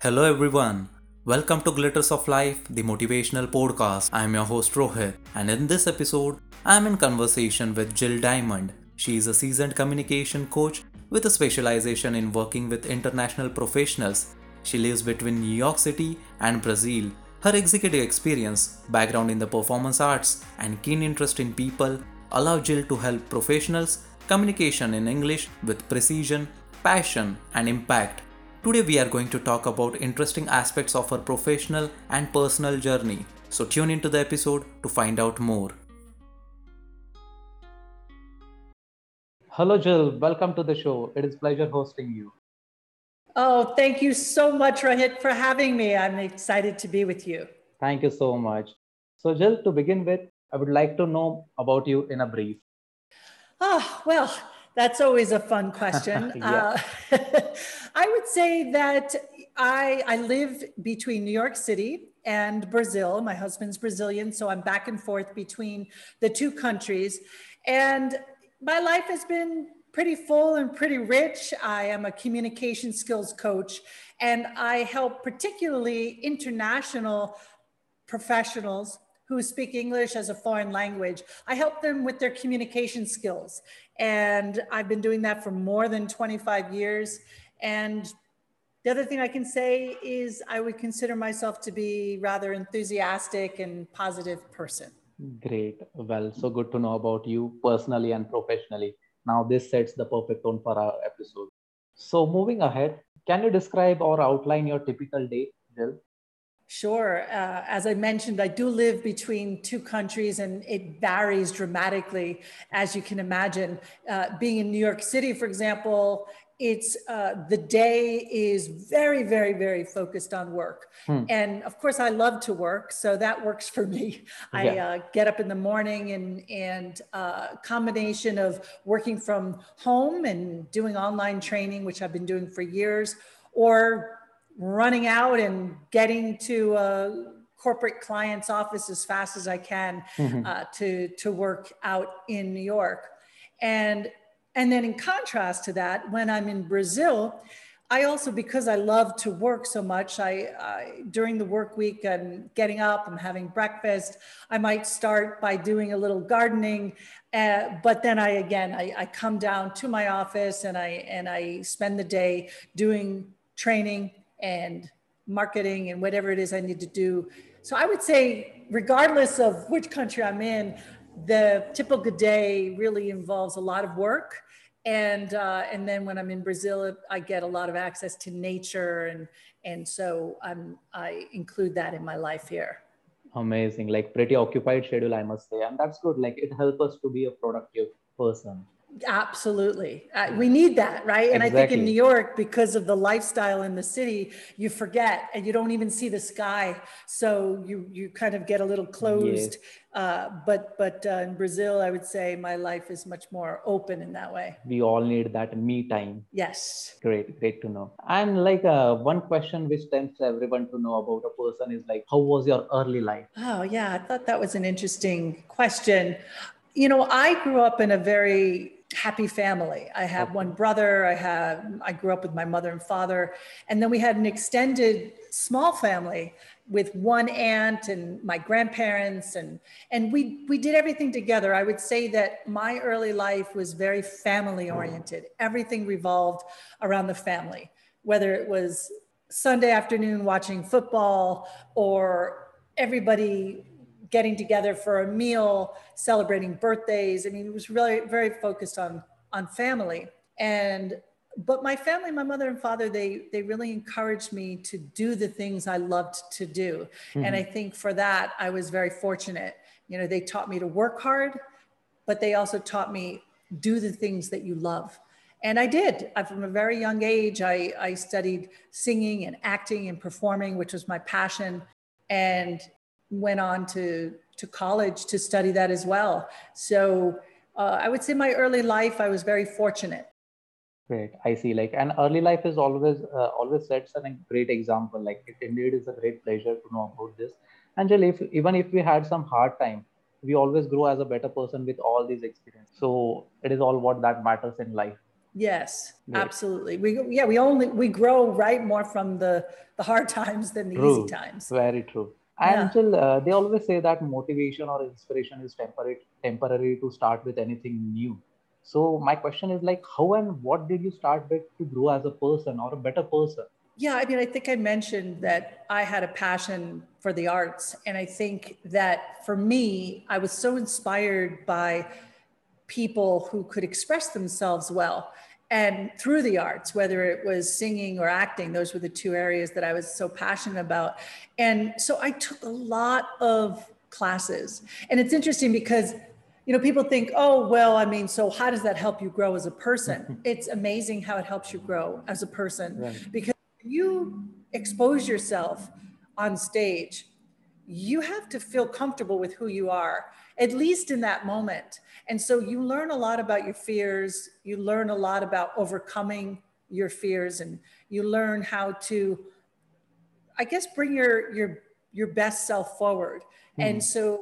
Hello everyone. Welcome to Glitters of Life, the motivational podcast. I am your host Rohit, and in this episode, I am in conversation with Jill Diamond. She is a seasoned communication coach with a specialization in working with international professionals. She lives between New York City and Brazil. Her executive experience, background in the performance arts, and keen interest in people allow Jill to help professionals communication in English with precision, passion, and impact. Today, we are going to talk about interesting aspects of her professional and personal journey. So, tune into the episode to find out more. Hello, Jill. Welcome to the show. It is pleasure hosting you. Oh, thank you so much, Rohit, for having me. I'm excited to be with you. Thank you so much. So, Jill, to begin with, I would like to know about you in a brief. Oh, well, that's always a fun question. uh, I would say that I, I live between New York City and Brazil. My husband's Brazilian, so I'm back and forth between the two countries. And my life has been pretty full and pretty rich. I am a communication skills coach, and I help particularly international professionals who speak English as a foreign language. I help them with their communication skills. And I've been doing that for more than 25 years. And the other thing I can say is I would consider myself to be rather enthusiastic and positive person. Great. Well, so good to know about you personally and professionally. Now, this sets the perfect tone for our episode. So, moving ahead, can you describe or outline your typical day, Jill? Sure. Uh, as I mentioned, I do live between two countries and it varies dramatically, as you can imagine. Uh, being in New York City, for example, it's uh, the day is very, very, very focused on work. Hmm. And of course, I love to work, so that works for me. Yeah. I uh, get up in the morning and, and uh, combination of working from home and doing online training, which I've been doing for years, or running out and getting to a corporate client's office as fast as I can mm-hmm. uh, to, to work out in New York. And, and then in contrast to that, when I'm in Brazil, I also, because I love to work so much, I, I, during the work week, I'm getting up, I'm having breakfast. I might start by doing a little gardening, uh, but then I again, I, I come down to my office and I and I spend the day doing training, and marketing and whatever it is I need to do. So I would say, regardless of which country I'm in, the typical day really involves a lot of work. And, uh, and then when I'm in Brazil, I get a lot of access to nature. And, and so I'm, I include that in my life here. Amazing. Like pretty occupied schedule, I must say. And that's good. Like it helps us to be a productive person. Absolutely. Uh, we need that, right? And exactly. I think in New York, because of the lifestyle in the city, you forget and you don't even see the sky. So you, you kind of get a little closed. Yes. Uh, but but uh, in Brazil, I would say my life is much more open in that way. We all need that me time. Yes. Great, great to know. And like uh, one question which tends everyone to know about a person is like, how was your early life? Oh, yeah. I thought that was an interesting question. You know, I grew up in a very happy family. I have one brother. I have I grew up with my mother and father, and then we had an extended small family with one aunt and my grandparents and and we we did everything together. I would say that my early life was very family mm-hmm. oriented. Everything revolved around the family, whether it was Sunday afternoon watching football or everybody getting together for a meal, celebrating birthdays. I mean, it was really very focused on on family. And but my family, my mother and father, they they really encouraged me to do the things I loved to do. Mm-hmm. And I think for that I was very fortunate. You know, they taught me to work hard, but they also taught me do the things that you love. And I did. I, from a very young age, I, I studied singing and acting and performing, which was my passion. And went on to to college to study that as well. So uh, I would say my early life, I was very fortunate. Great, I see. Like, and early life is always uh, always sets a great example. Like, it indeed is a great pleasure to know about this. Angel, if even if we had some hard time, we always grow as a better person with all these experiences. So it is all what that matters in life. Yes, Great. absolutely. We yeah, we only we grow right more from the the hard times than the true. easy times. Very true. And yeah. uh, they always say that motivation or inspiration is temporary temporary to start with anything new. So my question is like, how and what did you start with to grow as a person or a better person? Yeah, I mean, I think I mentioned that I had a passion for the arts. And I think that for me, I was so inspired by people who could express themselves well and through the arts, whether it was singing or acting, those were the two areas that I was so passionate about. And so I took a lot of classes. And it's interesting because you know people think oh well i mean so how does that help you grow as a person it's amazing how it helps you grow as a person right. because you expose yourself on stage, you have to feel comfortable with who you are, at least in that moment. And so you learn a lot about your fears, you learn a lot about overcoming your fears, and you learn how to, I guess, bring your your your best self forward. Mm. And so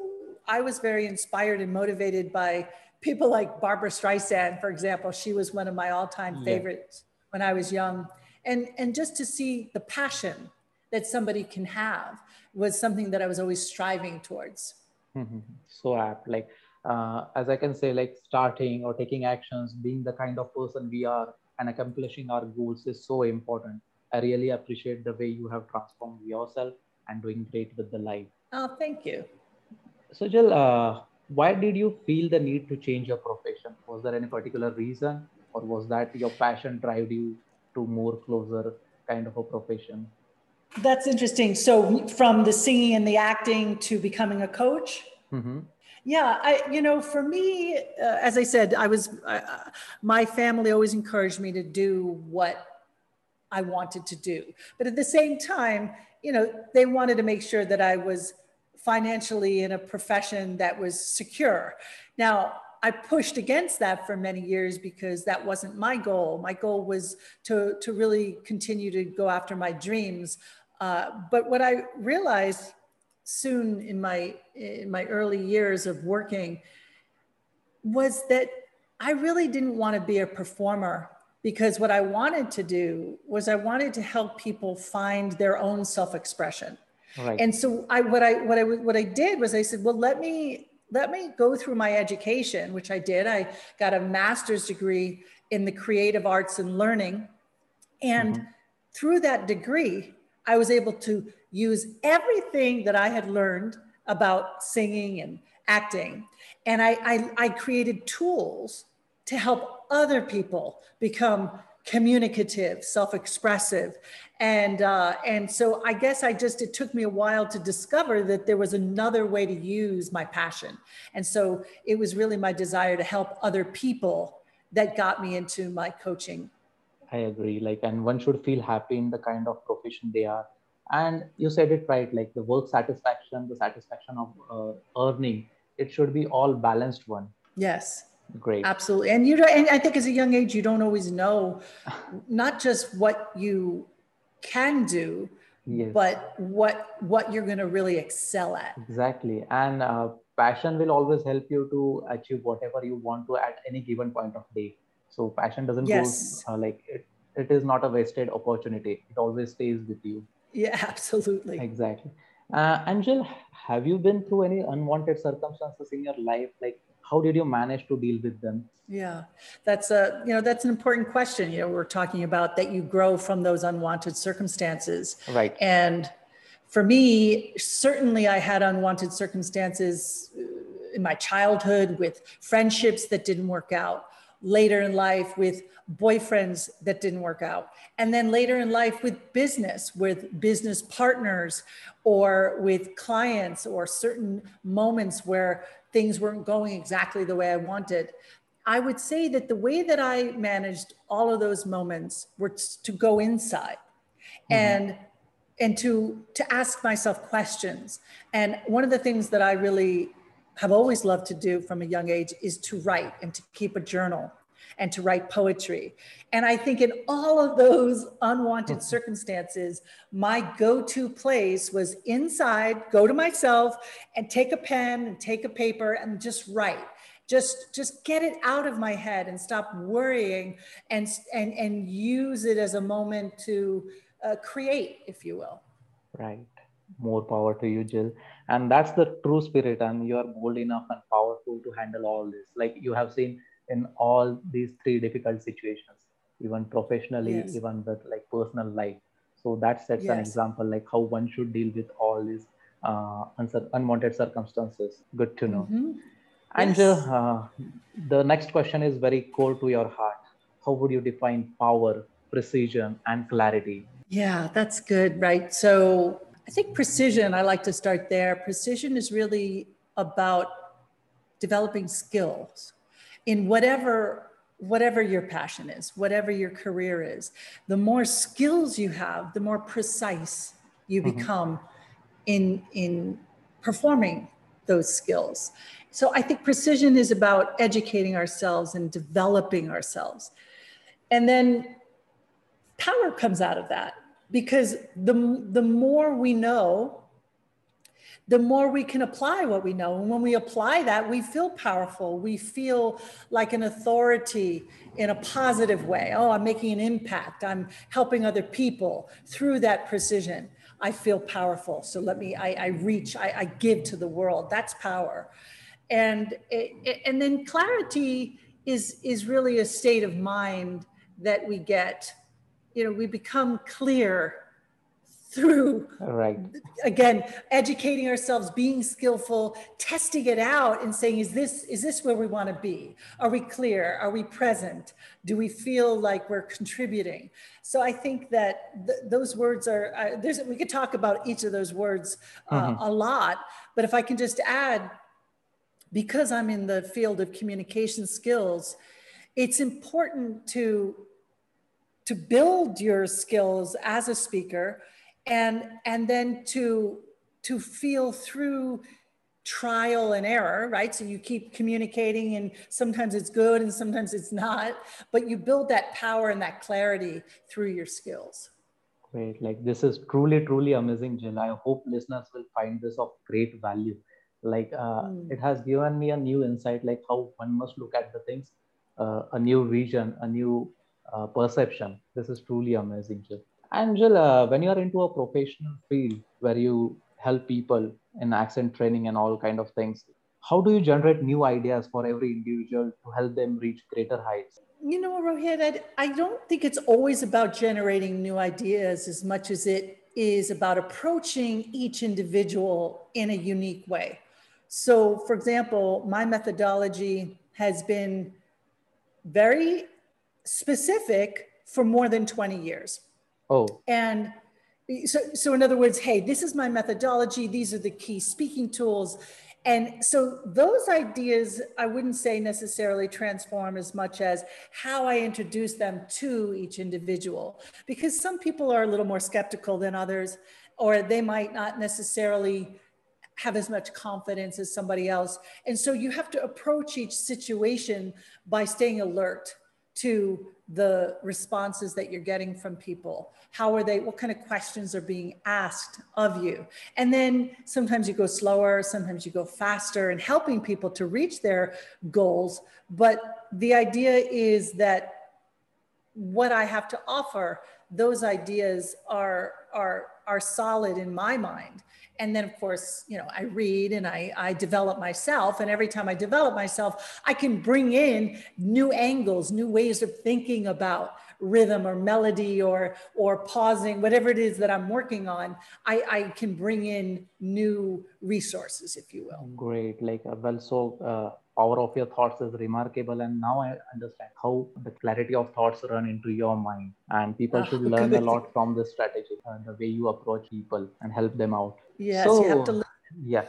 I was very inspired and motivated by people like Barbra Streisand, for example. She was one of my all-time favorites yeah. when I was young and and just to see the passion that somebody can have was something that I was always striving towards. Mm-hmm. So apt, like uh, as I can say, like starting or taking actions, being the kind of person we are, and accomplishing our goals is so important. I really appreciate the way you have transformed yourself and doing great with the life. Oh, thank you. So, Jill, uh, why did you feel the need to change your profession? Was there any particular reason, or was that your passion drive you to more closer kind of a profession that's interesting so from the singing and the acting to becoming a coach mm-hmm. yeah i you know for me uh, as i said i was uh, my family always encouraged me to do what i wanted to do but at the same time you know they wanted to make sure that i was financially in a profession that was secure now I pushed against that for many years because that wasn't my goal. My goal was to, to really continue to go after my dreams. Uh, but what I realized soon in my, in my early years of working was that I really didn't want to be a performer because what I wanted to do was I wanted to help people find their own self-expression. Right. And so I, what I, what I, what I did was I said, well, let me let me go through my education, which I did. I got a master's degree in the creative arts and learning. And mm-hmm. through that degree, I was able to use everything that I had learned about singing and acting. And I, I, I created tools to help other people become communicative, self-expressive, and uh, and so I guess I just it took me a while to discover that there was another way to use my passion, and so it was really my desire to help other people that got me into my coaching. I agree. Like, and one should feel happy in the kind of profession they are. And you said it right. Like the work satisfaction, the satisfaction of uh, earning, it should be all balanced one. Yes Great. Absolutely. And you and I think as a young age, you don't always know not just what you can do, yes. but what what you're going to really excel at. Exactly. And uh, passion will always help you to achieve whatever you want to at any given point of day. So passion doesn't yes. go uh, like it, it is not a wasted opportunity. It always stays with you. Yeah, absolutely. Exactly. Uh, Angel, have you been through any unwanted circumstances in your life, like how did you manage to deal with them yeah that's a you know that's an important question you know we're talking about that you grow from those unwanted circumstances right and for me certainly i had unwanted circumstances uh, in my childhood with friendships that didn't work out later in life with boyfriends that didn't work out and then later in life with business with business partners or with clients or certain moments where things weren't going exactly the way I wanted. I would say that the way that I managed all of those moments were to go inside mm-hmm. and and to to ask myself questions. And one of the things that I really have always loved to do from a young age is to write and to keep a journal and to write poetry. And I think in all of those unwanted circumstances, my go to place was inside, go to myself and take a pen and take a paper and just write. just just get it out of my head and stop worrying and and and use it as a moment to uh, create if you will right more power to you jill and that's the true spirit and you are bold enough and powerful to handle all this like you have seen in all these three difficult situations even professionally yes. even with like personal life so that sets yes. an example like how one should deal with all these uh, unwanted circumstances good to know mm-hmm. and yes. uh, the next question is very core to your heart how would you define power precision and clarity yeah that's good right so i think precision i like to start there precision is really about developing skills in whatever whatever your passion is, whatever your career is, the more skills you have, the more precise you mm-hmm. become in, in performing those skills. So I think precision is about educating ourselves and developing ourselves. And then power comes out of that because the, the more we know, the more we can apply what we know. And when we apply that, we feel powerful. We feel like an authority in a positive way. Oh, I'm making an impact. I'm helping other people through that precision. I feel powerful. So let me, I, I reach, I, I, give to the world. That's power. And, it, and then clarity is, is really a state of mind that we get. You know, we become clear through right. again educating ourselves being skillful testing it out and saying is this is this where we want to be? Are we clear? Are we present? Do we feel like we're contributing? So i think that th- those words are uh, there's we could talk about each of those words uh, mm-hmm. a lot but if i can just add because i'm in the field of communication skills it's important to to build your skills as a speaker and and then to to feel through trial and error right? So you keep communicating and sometimes it's good and sometimes it's not but you build that power and that clarity through your skills. Great. Like this is truly truly amazing jill. I hope listeners will find this of great value. Like uh, mm. it has given me a new insight like how one must look at the things uh, a new vision a new uh, perception this is truly amazing jill Angela, when you are into a professional field where you help people in accent training and all kind of things, how do you generate new ideas for every individual to help them reach greater heights? You know, Rohit, I, I don't think it's always about generating new ideas as much as it is about approaching each individual in a unique way. So, for example, my methodology has been very specific for more than 20 years. Oh. And so, so in other words, hey, this is my methodology. These are the key speaking tools. And so those ideas, I wouldn't say necessarily transform as much as how I introduce them to each individual, because some people are a little more skeptical than others, or they might not necessarily have as much confidence as somebody else. And so you have to approach each situation by staying alert to the responses that you're getting from people. How are they, what kind of questions are being asked of you? And then sometimes you go slower, sometimes you go faster and helping people to reach their goals. But the idea is that what I have to offer, those ideas are, are, are solid in my mind. And then of course you know i read and I, I develop myself. And every time i develop myself i can bring in new angles new ways of thinking about rhythm or melody or or pausing whatever it is that i'm working on i i can bring in new resources if you will. Great. Like uh, well so uh, power of your thoughts is remarkable and now i understand how the clarity of thoughts run into your mind and people should ah, learn a lot from this strategy and the way you approach people and help them out yes so, you have to learn. yeah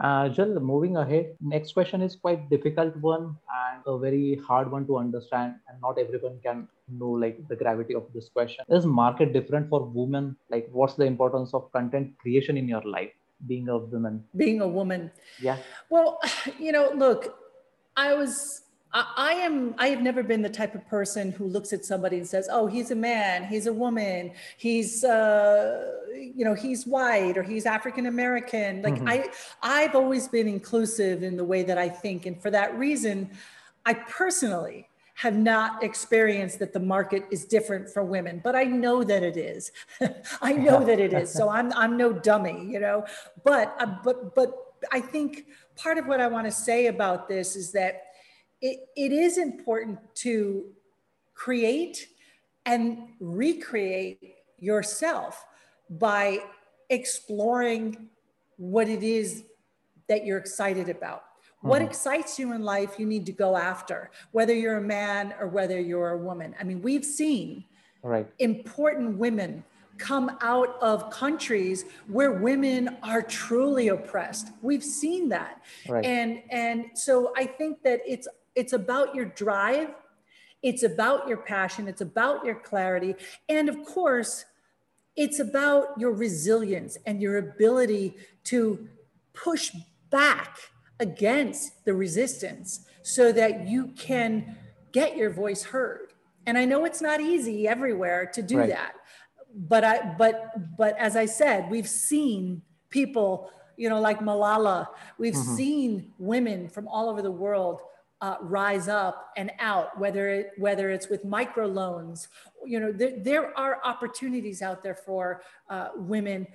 uh, Jill, moving ahead, next question is quite difficult one and a very hard one to understand, and not everyone can know like the gravity of this question. Is market different for women? Like, what's the importance of content creation in your life? Being a woman being a woman yeah well you know look i was I, am I have never been the type of person who looks at somebody and says, "Oh, he's a man, he's a woman, he's uh, you know, he's white or he's African American." Like mm-hmm. I I've always been inclusive in the way that I think and for that reason, I personally have not experienced that the market is different for women, but I know that it is. I know that it is. So I'm I'm no dummy, you know. But uh, but but I think part of what I want to say about this is that it, it is important to create and recreate yourself by exploring what it is that you're excited about. What mm-hmm. excites you in life, you need to go after, whether you're a man or whether you're a woman. I mean, we've seen right. important women come out of countries where women are truly oppressed. We've seen that. Right. And and so I think that it's it's about your drive, it's about your passion, it's about your clarity, and of course, it's about your resilience and your ability to push back against the resistance so that you can get your voice heard. And I know it's not easy everywhere to do right. that. But I but but as I said, we've seen people, you know, like Malala, we've mm-hmm. seen women from all over the world uh, rise up and out, whether it, whether it's with microloans, you know, there, there are opportunities out there for uh, women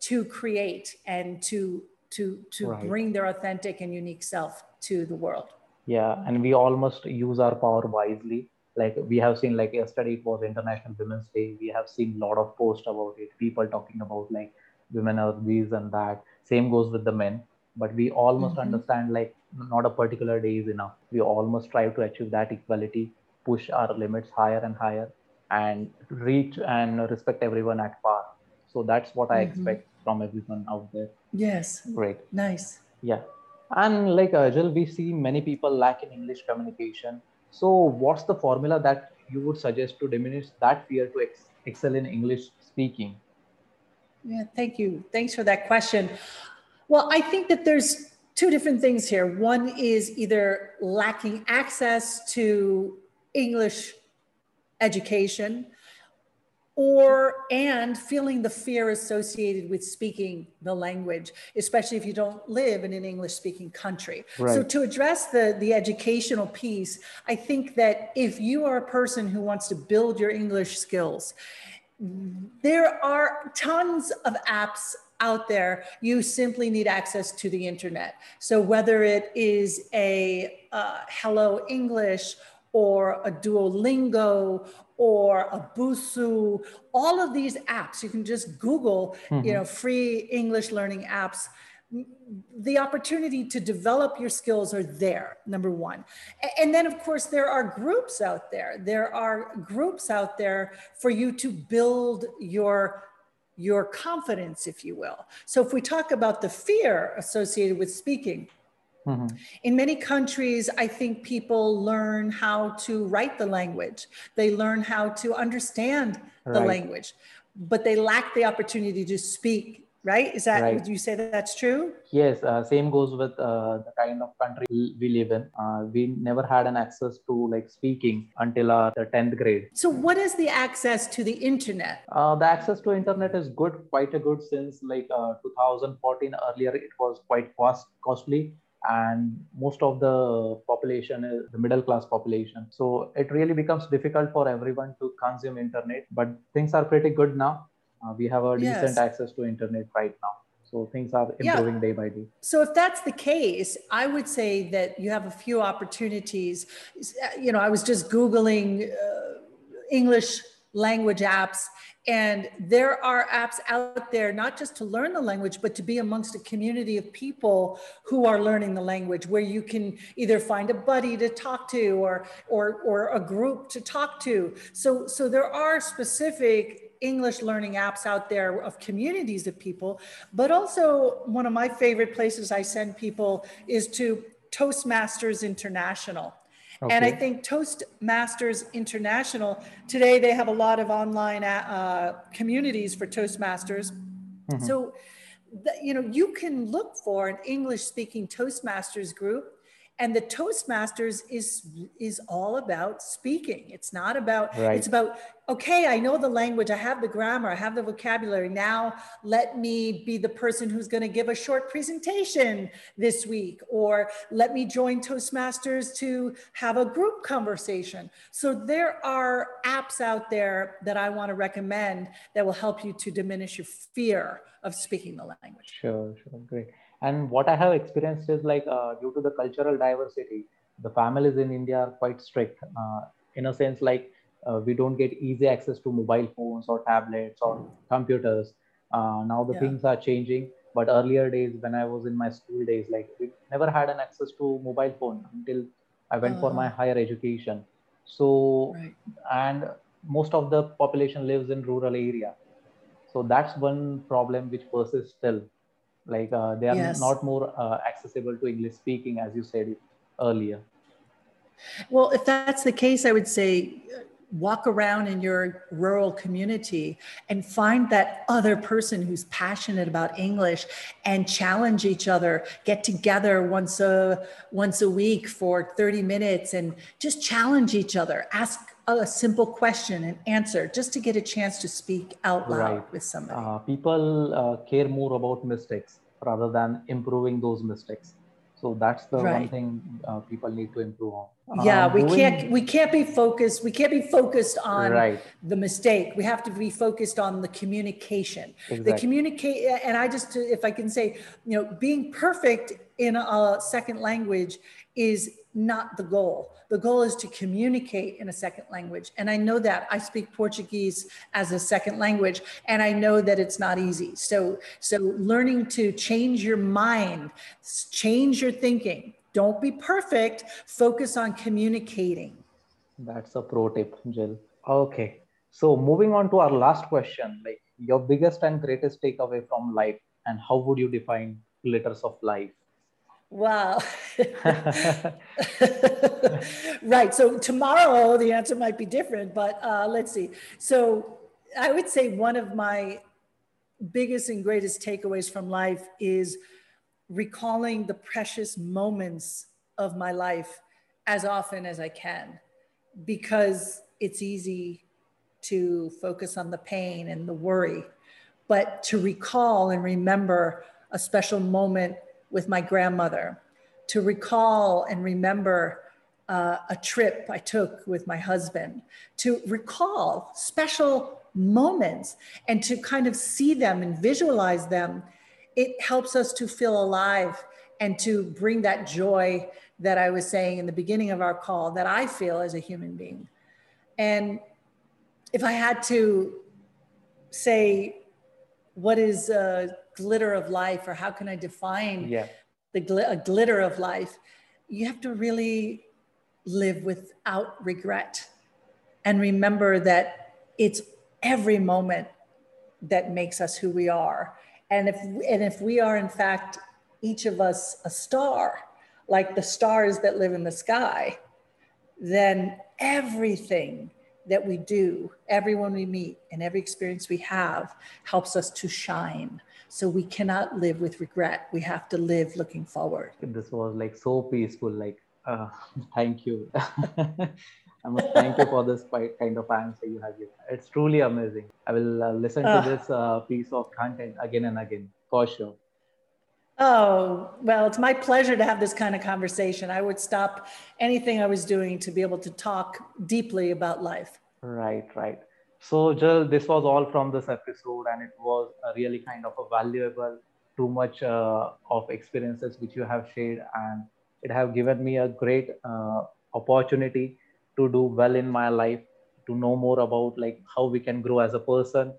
to create and to to to right. bring their authentic and unique self to the world. Yeah, and we almost use our power wisely. Like we have seen, like yesterday it was International Women's Day. We have seen a lot of posts about it. People talking about like women are these and that. Same goes with the men but we almost mm-hmm. understand like not a particular day is enough we almost try to achieve that equality push our limits higher and higher and reach and respect everyone at par so that's what i mm-hmm. expect from everyone out there. Yes. Great. Nice. Yeah. And like Jill, we see many people lack in english communication. So what's the formula that you would suggest to diminish that fear to ex- excel in english speaking? Yeah thank you. Thanks for that question. Well, I think that there's two different things here. One is either lacking access to English education or and feeling the fear associated with speaking the language especially if you don't live in an english speaking country right. so to address the the educational piece i think that if you are a person who wants to build your english skills there are tons of apps out there, you simply need access to the internet. So whether it is a uh, Hello English or a Duolingo or a Busuu, all of these apps, you can just Google, mm-hmm. you know, free English learning apps the opportunity to develop your skills are there number one and then of course there are groups out there there are groups out there for you to build your your confidence, if you will. So, if we talk about the fear associated with speaking, mm-hmm. in many countries, I think people learn how to write the language, they learn how to understand the right. language, but they lack the opportunity to speak right? Is that right. would you say that that's true? Yes, uh, same goes with uh, the kind of country we live in. Uh, we never had an access to like speaking until our the tenth grade. So, what is the access to the internet? Uh, the access to internet is good, quite a good since like uh, 2014. Earlier, it was quite cost costly. And most of the population is the middle class population. So it really becomes difficult for everyone to consume internet. But things are pretty good now uh, we have a yes. decent access to internet right now so things are improving yeah. day by day so if that's the case i would say that you have a few opportunities you know i was just googling uh, english language apps. And there are apps out there not just to learn the language but to be amongst a community of people who are learning the language where you can either find a buddy to talk to or or or a group to talk to. So so there are specific English learning apps out there of communities of people, but also one of my favorite places I send people is to Toastmasters International. Okay. And I think Toastmasters International, today they have a lot of online uh, communities for Toastmasters. Mm-hmm. So, you know, you can look for an English speaking Toastmasters group and the toastmasters is is all about speaking it's not about Right. it's about okay i know the language i have the grammar i have the vocabulary now let me be the person who's going to give a short presentation this week or let me join toastmasters to have a group conversation so there are apps out there that i want to recommend that will help you to diminish your fear of speaking the language Sure, sure, great. And what I have experienced is like uh, due to the cultural diversity, the families in India are quite strict. Uh, in a sense, like uh, we don't get easy access to mobile phones or tablets or computers. Uh, now the Yeah. things are changing. But earlier days, when I was in my school days, like we never had an access to mobile phone until I went for my Uh. higher education. So right and most of the population lives in rural area so that's one problem which persists still like uh, they are Yes. not more uh, accessible to english speaking as you said earlier Well, if that's the case, I would say uh, walk around in your rural community and find that other person who's passionate about English and challenge each other. Get together once a once a week for 30 minutes and just challenge each other. Ask a simple question and answer just to get a chance to speak out loud Right. with somebody. uh, people uh, care more about mistakes rather than improving those mistakes so that's the one thing uh, people need to improve on yeah, Uh, we doing- can't we can't be focused. We can't be focused on right the mistake. We have to be focused on the communication. The communicate, and I just, if I can say, you know, being perfect in a second language is not the goal. The goal is to communicate in a second language. And I know that I speak Portuguese as a second language, and I know that it's not easy. So, so learning to change your mind, change your thinking. Don't be perfect. Focus on communicating. That's a pro tip, Jill. Okay. So moving on to our last question, like your biggest and greatest takeaway from life and how would you define glitters of life? Wow. right. So tomorrow the answer might be different, but uh, let's see. So I would say one of my biggest and greatest takeaways from life is recalling the precious moments of my life as often as I can because it's easy to focus on the pain and the worry, but to recall and remember a special moment with my grandmother, to recall and remember uh, a trip I took with my husband, to recall special moments and to kind of see them and visualize them, it helps us to feel alive and to bring that joy that I was saying in the beginning of our call that I feel as a human being. And if I had to say, what is a glitter of life, or how can I define Yeah. the gl- a glitter of life? You have to really live without regret and remember that it's every moment that makes us who we are. And if and if we are in fact each of us a star, like the stars that live in the sky, then everything that we do, everyone we meet, and every experience we have helps us to shine. So we cannot live with regret. We have to live looking forward. This was like so peaceful. Like, uh, thank you. I must thank you for this kind of answer you have given. It's truly amazing. I will uh, listen Ah. to this uh, piece of content again and again for sure. Oh, well, it's my pleasure to have this kind of conversation. I would stop anything I was doing to be able to talk deeply about life. Right, right. So, Jill, this was all from this episode, and it was a really kind of a valuable, too much uh, of experiences which you have shared, and it have given me a great uh, opportunity to do well in my life, to know more about like how we can grow as a person,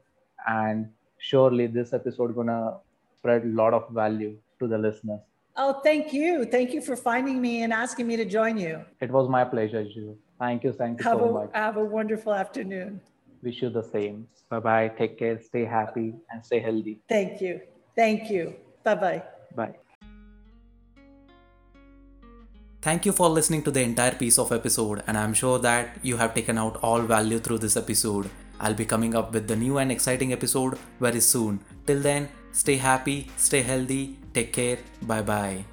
and surely this episode gonna spread a lot of value to the listeners. Oh, thank you. Thank you for finding me and asking me to join you. It was my pleasure, Jill. Thank you, thank you Have so a, much. have a wonderful afternoon. Wish you the same. Bye bye. Take care. Stay happy and stay healthy. Thank you. Thank you. Bye bye. Bye. Thank you for listening to the entire piece of episode and I'm sure that you have taken out all value through this episode. I'll be coming up with the new and exciting episode very soon. Till then, stay happy, stay healthy, take care, bye bye.